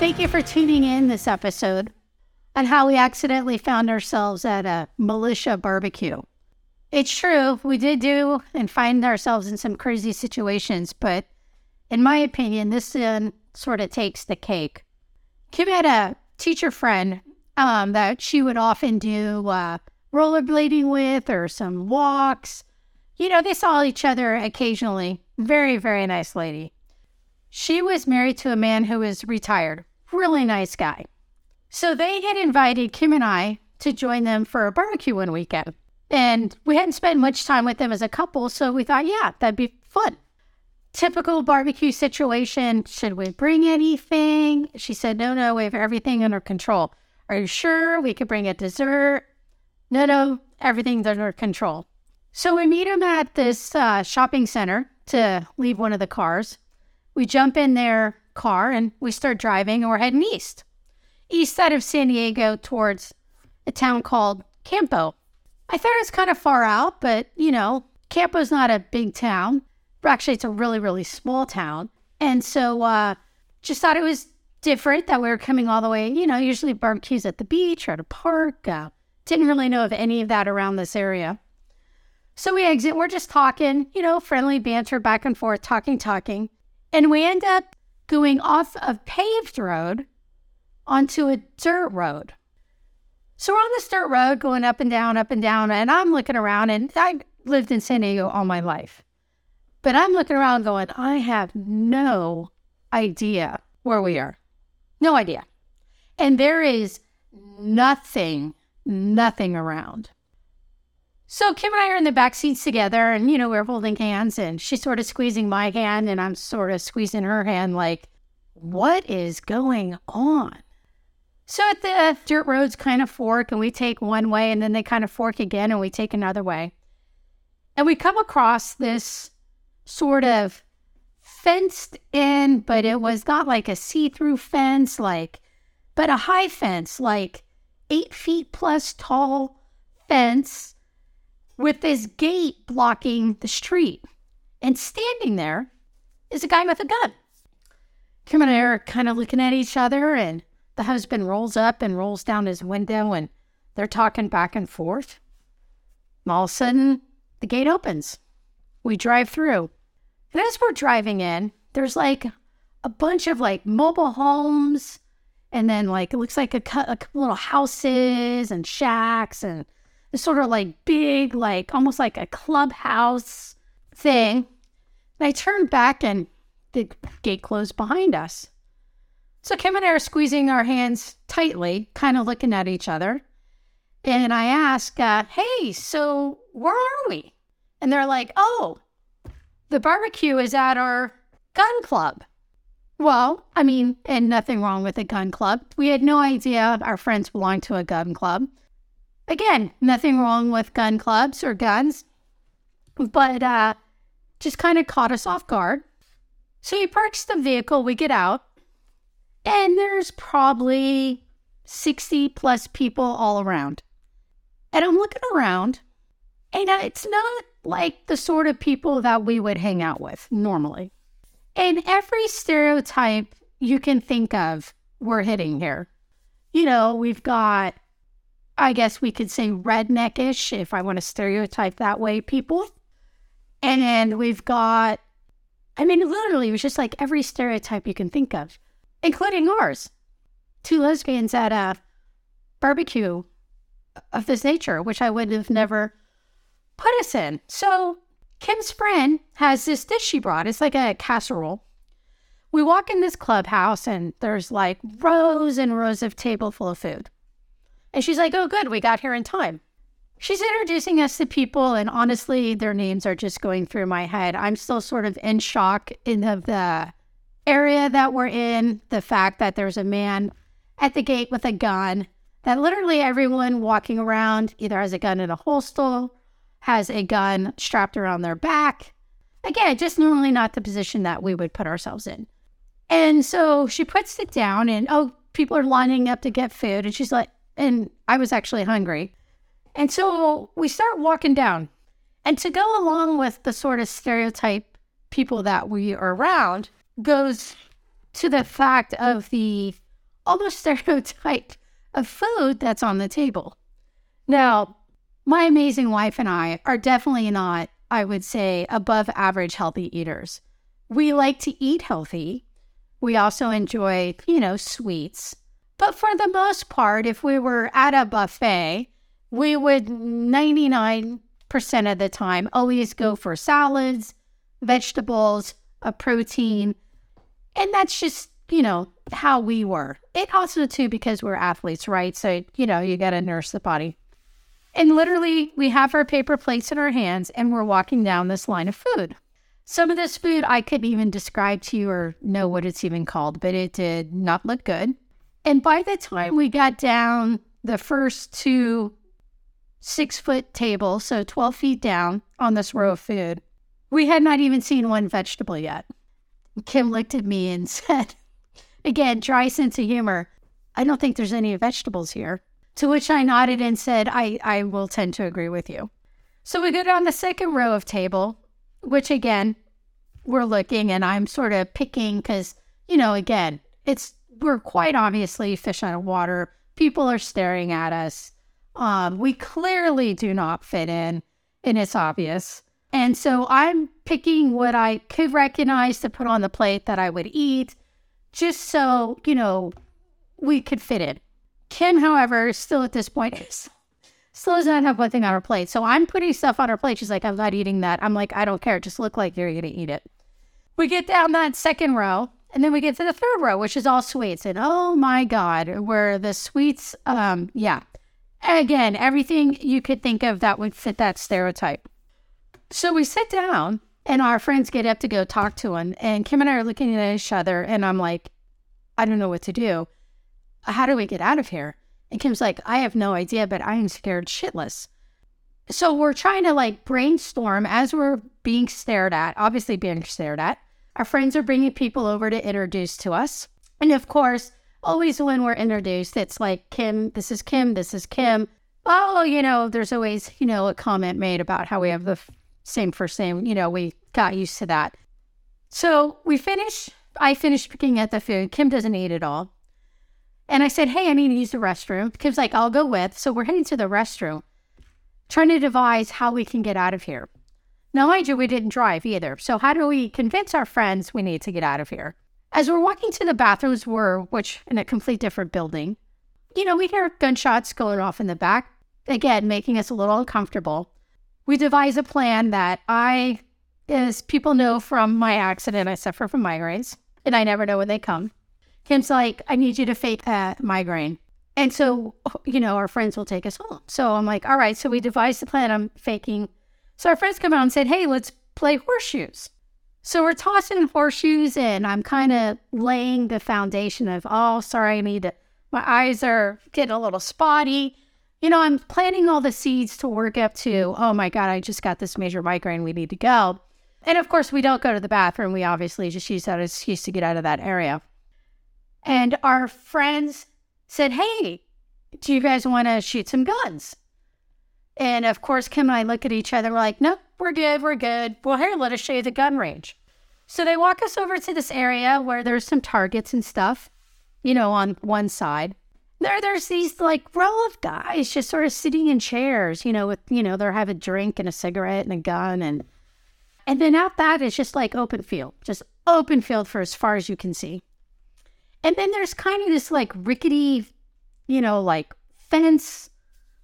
Thank you for tuning in this episode on how we accidentally found ourselves at a militia barbecue. It's true, we did do and find ourselves in some crazy situations, but in my opinion, this uh, sort of takes the cake. Kim had a teacher friend um, that she would often do uh, rollerblading with or some walks. You know, they saw each other occasionally. Very, very nice lady. She was married to a man who was retired. Really nice guy. So they had invited Kim and I to join them for a barbecue one weekend. And we hadn't spent much time with them as a couple, so we thought, yeah, that'd be fun. Typical barbecue situation. Should we bring anything? She said, no, no, we have everything under control. Are you sure we could bring a dessert? No, no, everything's under control. So we meet him at this uh, shopping center to leave one of the cars. We jump in their car and we start driving, and we're heading east, east side of San Diego towards a town called Campo. I thought it was kind of far out, but you know, Campo's not a big town. Actually, it's a really, really small town. And so uh, just thought it was different that we were coming all the way, you know, usually barbecues at the beach or at a park. Uh, didn't really know of any of that around this area. So we exit, we're just talking, you know, friendly banter back and forth, talking, talking. And we end up going off of paved road onto a dirt road. So we're on this dirt road going up and down, up and down, and I'm looking around and I lived in San Diego all my life. But I'm looking around going, I have no idea where we are. No idea. And there is nothing, nothing around. So Kim and I are in the back seats together, and you know, we're holding hands, and she's sort of squeezing my hand, and I'm sort of squeezing her hand, like, what is going on? So at the uh, dirt roads kind of fork, and we take one way, and then they kind of fork again, and we take another way. And we come across this sort of fenced in, but it was not like a see through fence, like, but a high fence, like eight feet plus tall fence with this gate blocking the street. And standing there is a guy with a gun. Kim and I are kind of looking at each other, and the husband rolls up and rolls down his window, and they're talking back and forth. All of a sudden, the gate opens. We drive through. And as we're driving in, there's like a bunch of like mobile homes, and then like it looks like a, a couple little houses and shacks and this sort of like big, like almost like a clubhouse thing. And I turn back and the gate closed behind us. So Kim and I are squeezing our hands tightly, kind of looking at each other. And I ask, uh, hey, so where are we? And they're like, oh, the barbecue is at our gun club. Well, I mean, and nothing wrong with a gun club. We had no idea our friends belonged to a gun club. Again, nothing wrong with gun clubs or guns, but uh, just kind of caught us off guard. So he parks the vehicle, we get out, and there's probably 60 plus people all around. And I'm looking around, and it's not like the sort of people that we would hang out with normally. And every stereotype you can think of, we're hitting here. You know, we've got I guess we could say redneckish, if I want to stereotype that way, people. And we've got, I mean, literally, it was just like every stereotype you can think of, including ours. Two lesbians at a barbecue of this nature, which I would have never put us in. So Kim's friend has this dish she brought. It's like a casserole. We walk in this clubhouse and there's like rows and rows of table full of food. And she's like, oh, good, we got here in time. She's introducing us to people, and honestly, their names are just going through my head. I'm still sort of in shock in of the area that we're in, the fact that there's a man at the gate with a gun, that literally everyone walking around either has a gun in a holster, has a gun strapped around their back. again, just normally not the position that we would put ourselves in. And so she puts it down, and oh, people are lining up to get food. And she's like, and I was actually hungry. And so we start walking down. And to go along with the sort of stereotype people that we are around goes to the fact of the almost stereotype of food that's on the table. Now, my amazing wife and I are definitely not, I would say, above average healthy eaters. We like to eat healthy. We also enjoy, you know, sweets. But for the most part, if we were at a buffet, we would 99% of the time always go for salads, vegetables, a protein. And that's just, you know, how we were. It also, too, because we're athletes, right? So, you know, you got to nurse the body. And literally, we have our paper plates in our hands and we're walking down this line of food. Some of this food I couldn't even describe to you or know what it's even called, but it did not look good. And by the time we got down the first two six foot tables, so 12 feet down on this row of food, we had not even seen one vegetable yet. Kim looked at me and said, again, dry sense of humor, I don't think there's any vegetables here. To which I nodded and said, I, I will tend to agree with you. So we go down the second row of table, which again, we're looking and I'm sort of picking because, you know, again, it's, we're quite obviously fish out of water. People are staring at us. Um, we clearly do not fit in, and it's obvious. And so I'm picking what I could recognize to put on the plate that I would eat, just so, you know, we could fit in. Kim, however, still at this point is still does not have one thing on her plate. So I'm putting stuff on her plate. She's like, I'm not eating that. I'm like, I don't care. Just look like you're gonna eat it. We get down that second row, and then we get to the third row, which is all sweets. And oh my God, where the sweets, um, yeah. Again, everything you could think of that would fit that stereotype. So we sit down and our friends get up to go talk to him. And Kim and I are looking at each other, and I'm like, I don't know what to do how do we get out of here? And Kim's like, I have no idea, but I am scared shitless. So we're trying to like brainstorm as we're being stared at, obviously being stared at. Our friends are bringing people over to introduce to us. And of course, always when we're introduced, it's like, Kim, this is Kim, this is Kim. Oh, you know, there's always, you know, a comment made about how we have the same first name. You know, we got used to that. So we finish, I finish picking at the food. Kim doesn't eat it all. And I said, Hey, I need to use the restroom. Kim's like, I'll go with. So we're heading to the restroom, trying to devise how we can get out of here. Now, mind you, we didn't drive either. So, how do we convince our friends we need to get out of here? As we're walking to the bathrooms, we're, which in a complete different building, you know, we hear gunshots going off in the back, again, making us a little uncomfortable. We devise a plan that I, as people know from my accident, I suffer from migraines and I never know when they come. Kim's like, I need you to fake that migraine. And so, you know, our friends will take us home. So I'm like, all right. So we devised the plan. I'm faking. So our friends come out and said, hey, let's play horseshoes. So we're tossing horseshoes and I'm kind of laying the foundation of, oh, sorry, I need to, my eyes are getting a little spotty. You know, I'm planting all the seeds to work up to, oh my God, I just got this major migraine. We need to go. And of course, we don't go to the bathroom. We obviously just use that excuse to get out of that area. And our friends said, Hey, do you guys want to shoot some guns? And of course, Kim and I look at each other. We're like, Nope, we're good. We're good. Well, here, let us show you the gun range. So they walk us over to this area where there's some targets and stuff, you know, on one side. There, there's these like row of guys just sort of sitting in chairs, you know, with, you know, they're having a drink and a cigarette and a gun. And, and then out that is just like open field, just open field for as far as you can see. And then there's kind of this like rickety, you know, like fence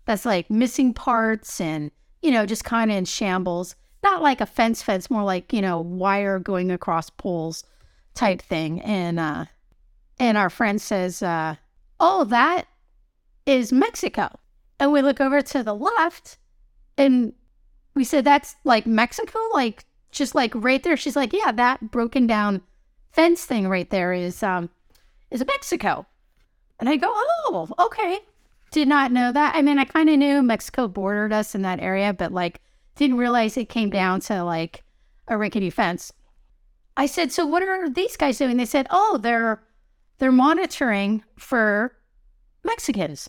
that's like missing parts and, you know, just kind of in shambles. Not like a fence fence, more like, you know, wire going across poles type thing. And uh and our friend says, uh, oh, that is Mexico. And we look over to the left and we said, that's like Mexico, like just like right there. She's like, yeah, that broken down fence thing right there is um is Mexico. And I go, oh, okay. Did not know that. I mean, I kind of knew Mexico bordered us in that area, but like didn't realize it came down to like a rickety fence. I said, "So what are these guys doing?" They said, "Oh, they're they're monitoring for Mexicans."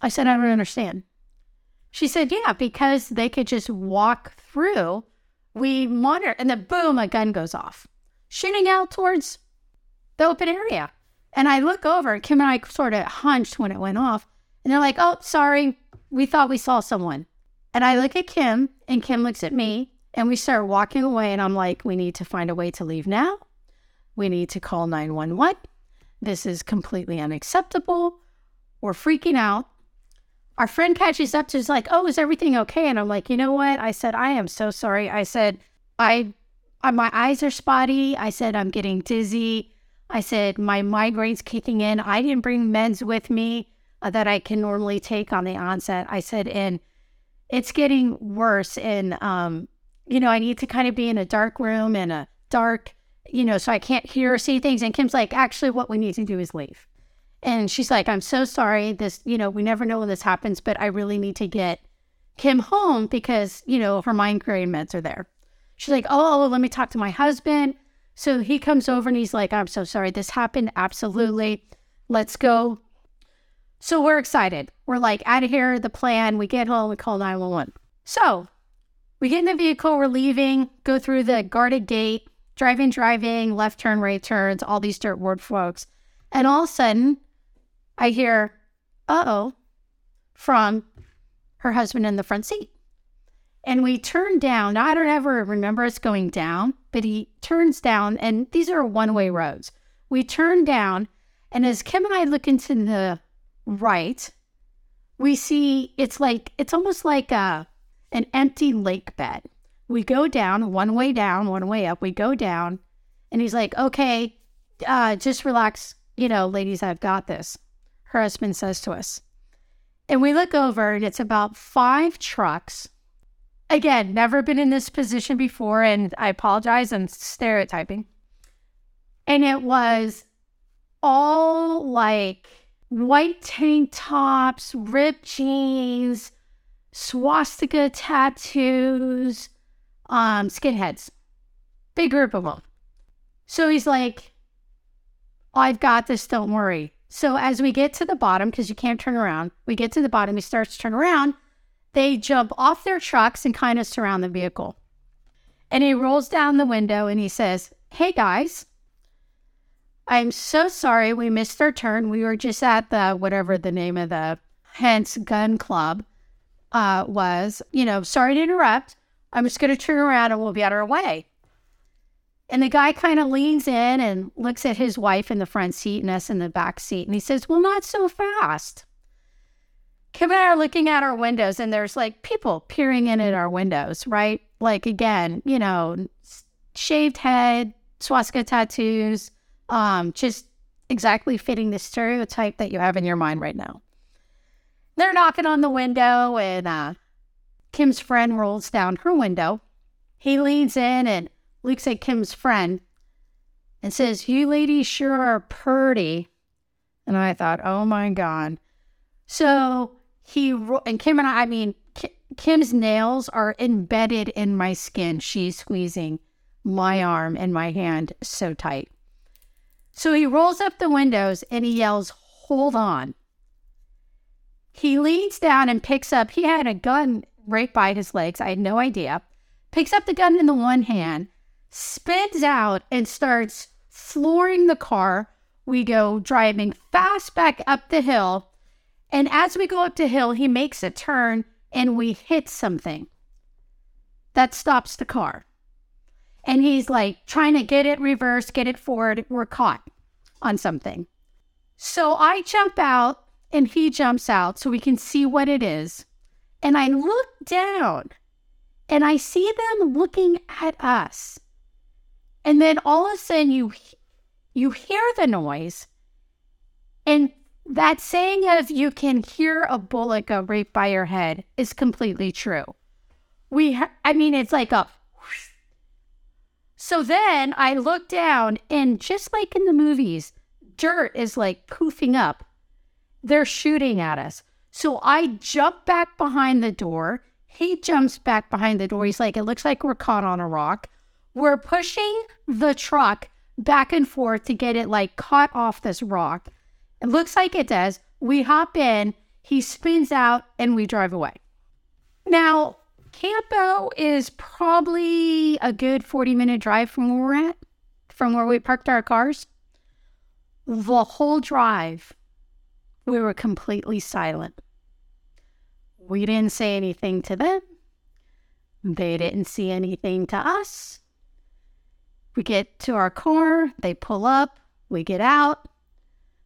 I said, "I don't understand." She said, "Yeah, because they could just walk through. We monitor, and then boom, a gun goes off, shooting out towards the open area." And I look over, Kim and I sort of hunched when it went off, and they're like, "Oh, sorry, we thought we saw someone." And I look at Kim, and Kim looks at me, and we start walking away. And I'm like, we need to find a way to leave now. We need to call 911. This is completely unacceptable. We're freaking out. Our friend catches up to us like, oh, is everything okay? And I'm like, you know what? I said, I am so sorry. I said, I, I my eyes are spotty. I said, I'm getting dizzy. I said, my migraine's kicking in. I didn't bring meds with me uh, that I can normally take on the onset. I said, and it's getting worse. And, um, you know, I need to kind of be in a dark room and a dark, you know, so I can't hear or mm-hmm. see things. And Kim's like, actually, what we need to do is leave. And she's like, I'm so sorry. This, you know, we never know when this happens, but I really need to get Kim home because, you know, her mind migraine meds are there. She's like, oh, oh, let me talk to my husband. So he comes over and he's like, I'm so sorry. This happened. Absolutely. Let's go. So we're excited. We're like, out of here, the plan. We get home, we call 911. So we get in the vehicle, we're leaving, go through the guarded gate, driving, driving, left turn, right turns, all these dirt road folks. And all of a sudden, I hear, uh oh, from her husband in the front seat. And we turn down. Now, I don't ever remember us going down, but he turns down, and these are one way roads. We turn down, and as Kim and I look into the right, we see it's like, it's almost like a, an empty lake bed. We go down, one way down, one way up. We go down, and he's like, okay, uh, just relax. You know, ladies, I've got this. Her husband says to us. And we look over, and it's about five trucks. Again, never been in this position before, and I apologize, I'm stereotyping. And it was all like white tank tops, ripped jeans, swastika tattoos, um, skinheads. Big group of them. So he's like, I've got this, don't worry. So as we get to the bottom, because you can't turn around, we get to the bottom, he starts to turn around. They jump off their trucks and kind of surround the vehicle. And he rolls down the window and he says, Hey guys, I'm so sorry we missed our turn. We were just at the whatever the name of the Hence Gun Club uh, was. You know, sorry to interrupt. I'm just going to turn around and we'll be on our way. And the guy kind of leans in and looks at his wife in the front seat and us in the back seat. And he says, Well, not so fast. Kim and I are looking at our windows and there's like people peering in at our windows, right? Like, again, you know, shaved head, swastika tattoos, um, just exactly fitting the stereotype that you have in your mind right now. They're knocking on the window, and uh, Kim's friend rolls down her window. He leans in and looks at Kim's friend and says, You ladies sure are pretty. And I thought, Oh my God. So he, and Kim and I, I mean, Kim's nails are embedded in my skin. She's squeezing my arm and my hand so tight. So he rolls up the windows and he yells, Hold on. He leans down and picks up, he had a gun right by his legs. I had no idea. Picks up the gun in the one hand, spins out, and starts flooring the car. We go driving fast back up the hill. And as we go up the hill, he makes a turn and we hit something that stops the car and he's like trying to get it reversed, get it forward. We're caught on something. So I jump out and he jumps out so we can see what it is. And I look down and I see them looking at us. And then all of a sudden you you hear the noise and that saying of you can hear a bullet go right by your head is completely true. We ha- I mean it's like a so then I look down, and just like in the movies, dirt is like poofing up. They're shooting at us. So I jump back behind the door. He jumps back behind the door. He's like, It looks like we're caught on a rock. We're pushing the truck back and forth to get it like caught off this rock. It looks like it does. We hop in, he spins out, and we drive away. Now, Campo is probably a good 40 minute drive from where we're at, from where we parked our cars. The whole drive, we were completely silent. We didn't say anything to them. They didn't see anything to us. We get to our car, they pull up, we get out,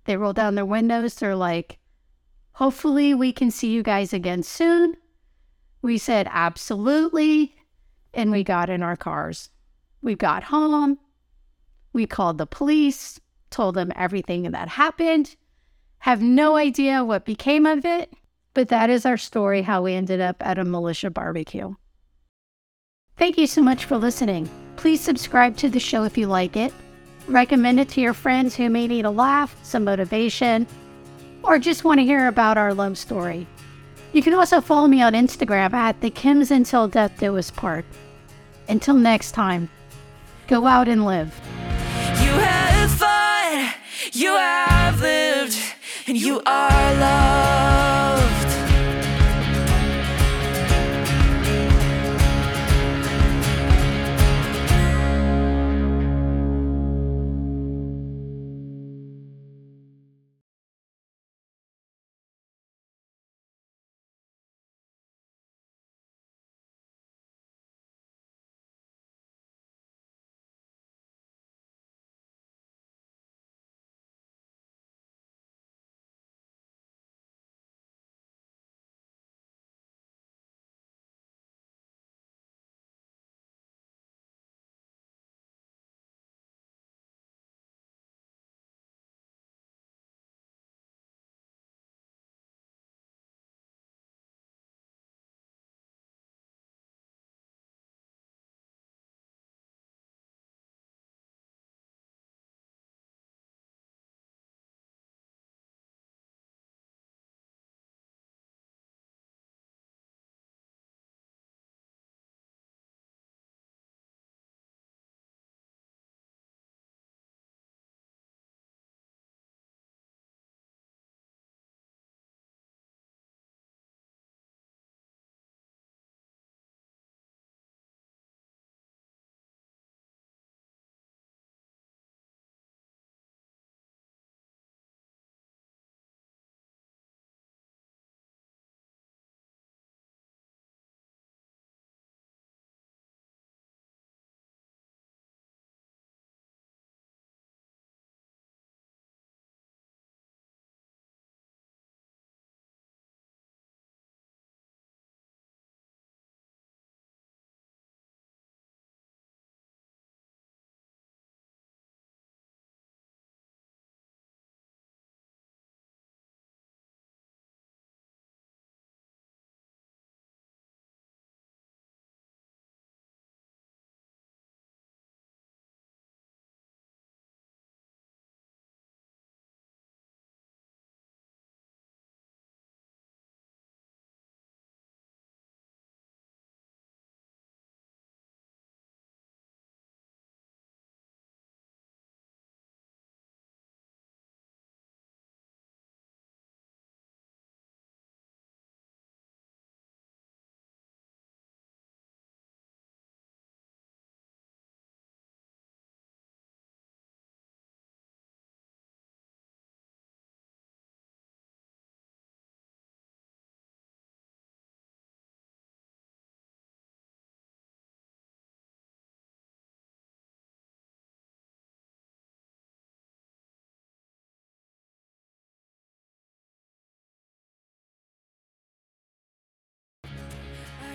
they roll down their windows. They're like, hopefully we can see you guys again soon. We said, absolutely. And we got in our cars. We got home. We called the police, told them everything that happened. Have no idea what became of it, but that is our story how we ended up at a militia barbecue. Thank you so much for listening. Please subscribe to the show if you like it. Recommend it to your friends who may need a laugh, some motivation, or just want to hear about our love story. You can also follow me on Instagram at the Kims Until Death Do Us Part. Until next time, go out and live. You had fun, you have lived, and you are loved.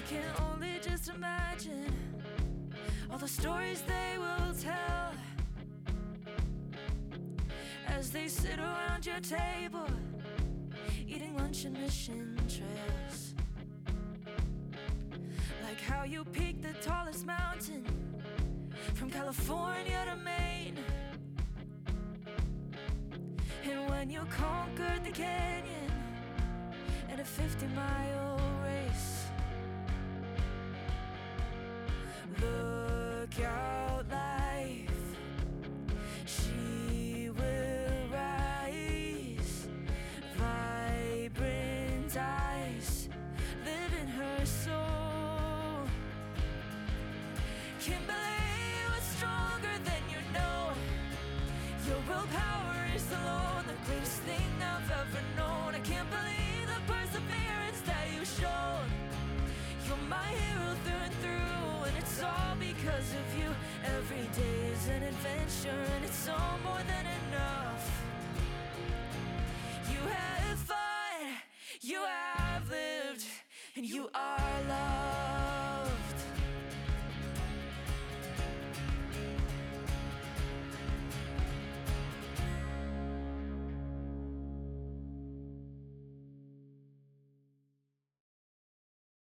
Can only just imagine all the stories they will tell as they sit around your table eating lunch in mission trails. Like how you peaked the tallest mountain from California to Maine. And when you conquered the canyon in a 50 mile race. Because of you. Every day is an adventure, and it's all more than enough. You have fought, you have lived, and you are.